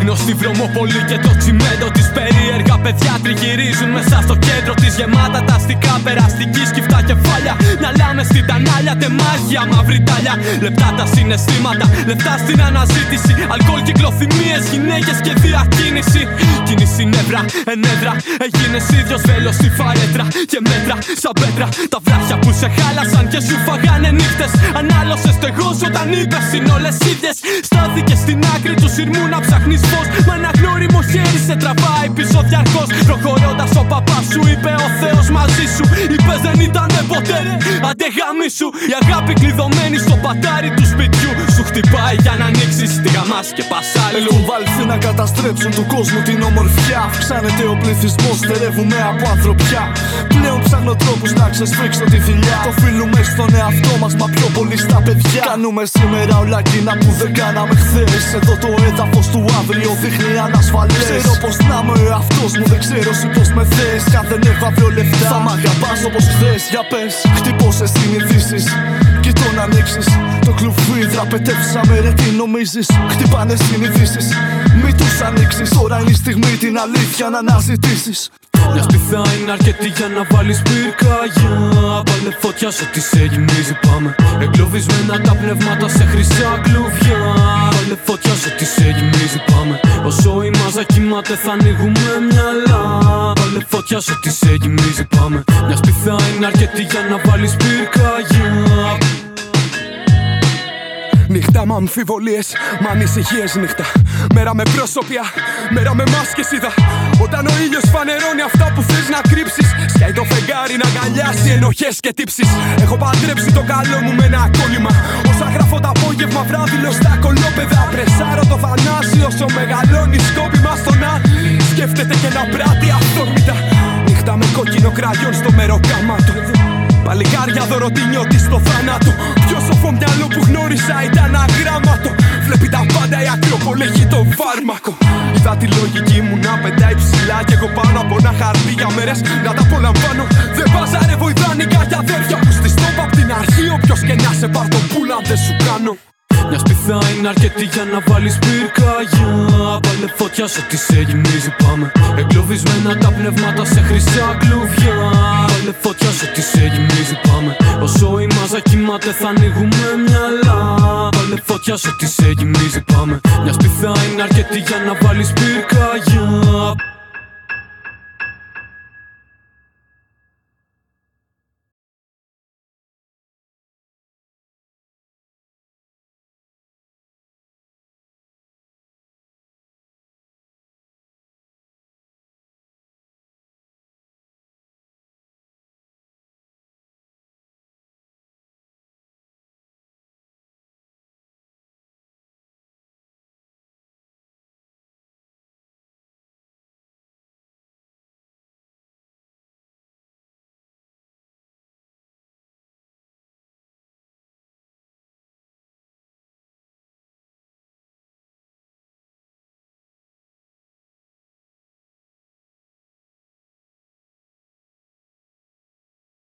γνωστή βρωμόπολη και το τσιμέντο της περίεργα παιδιά τριγυρίζουν μέσα στο κέντρο της γεμάτα τα αστικά περαστική σκυφτά κεφάλια. Μυαλά μες στην τανάλια, τεμάγια, μαύρη τάλια. Λεπτά τα συναισθήματα, λεπτά στην αναζήτηση. Αλκοόλ, κυκλοθυμίε, γυναίκες και διακίνηση. Κίνηση νεύρα, ενέδρα. Έγινες ίδιος βέλο στη φαρέτρα και μέτρα σαν πέτρα. Τα βράχια που σε χάλασαν και σου φαγάνε νύχτες. Ανάλωσες στεγό όταν είπες είναι όλες ίδιες. Στάθηκε στην άκρη του σειρμού να ψάχνει φως. Μα ένα γνώριμο χέρι σε τραβάει πίσω διαρκώς. Προχωρώντας ο παπά σου είπε ο Θεός μαζί σου. Είπε δεν ήταν ποτέ. Αντεγάμι σου η αγάπη κλειδωμένη στο πατάρι του σπιτιού. Σου χτυπάει για να ανοίξεις τη γαμά και πασάλι. Έχουν βάλθει να καταστρέψουν του κόσμου την ομορφιά. Αυξάνεται ο πληθυσμός, στερεύουμε από ανθρωπιά. Πλέον ψάχνω τρόπους να ξεσφίξω τη δουλειά. Το φίλουμε στον εαυτό μας, μα πιο πολύ στα παιδιά. Κάνουμε σήμερα όλα εκείνα που δεν κάναμε χθες. Εδώ το έδαφος του αύριο δείχνει ανασφαλές. Ξέρω πως να είμαι ο εαυτός μου, δεν ξέρω εσύ πώς με θες. Κάθε νεύρα λεφτά. Θα μ' αγαπάς όπως χθες, για πες. Χτυπώ σε συνηθίσεις. Και το να ανοίξεις το κλουβί, δραπετεύσαμε ρε τι νομίζεις. Χτυπάνε συνειδήσει. Μην τους ανοίξεις. Τώρα είναι η στιγμή την αλήθεια να αναζητήσεις. Μια σπιθά είναι αρκετή για να βάλεις πυρκαγιά. Βάλε φωτιά σε ό,τι σε γυμίζει. Πάμε. Εγκλωβισμένα τα πνεύματα σε χρυσά κλουβιά. Βάλε φωτιά σε ό,τι σε γυμίζει. Πάμε. Όσο η μάζα κοιμάται θα ανοίγουμε μυαλά. Βάλε φωτιά σε ό,τι σε γυμίζει. Πάμε. Μια σπιθά είναι αρκετή για να βάλεις πυρκαγιά. Νύχτα με αμφιβολίες, με ανησυχίες νύχτα. Μέρα με πρόσωπια, μέρα με μάσκε είδα. Όταν ο ήλιος φανερώνει αυτά που θες να κρύψεις. Σκάει το φεγγάρι να αγκαλιάσει ενοχές και τύψεις. Έχω παντρέψει το καλό μου με ένα κόλλημα. Όσα γράφω το απόγευμα βράδυλο στα κολόπεδα. Πρεσάρω το θανάσι όσο μεγαλώνει σκόπιμα στο να σκέφτεται και να πράττει αυθόρμητα. Νύχτα με κόκκινο κραγιόν στο μεροκάματο. Παλικάρια δωροτινιώτη στο θάνατο. Πιο σοφό μυαλό που γνώρισα ήταν αγράμματο. Βλέπει τα πάντα η Ακρόπολη έχει το φάρμακο. Είδα τη λογική μου να πετάει ψηλά. Και εγώ πάνω από ένα χαρτί για μέρες να τα απολαμβάνω. Δεν βάζαρε βοηδάνικα για αδέρφια που στη στόπα απ' την αρχή. Όποιος και να σε πάρ' το πουλα δεν σου κάνω. Μια σπιθά είναι αρκετή για να βάλεις πυρκαγιά. Βάλε φωτιά σε ό,τι σε γυμίζει. Πάμε. Εγκλωβισμένα τα πνεύματα σε χρυσά κλουβιά. Βάλε φωτιά σε ό,τι σε γυμίζει. Πάμε. Όσο η μάζα κοιμάται θα ανοίγουμε μυαλά. Βάλε φωτιά σε ό,τι σε γυμίζει. Πάμε. Μια σπιθά είναι αρκετή για να βάλεις πυρκαγιά.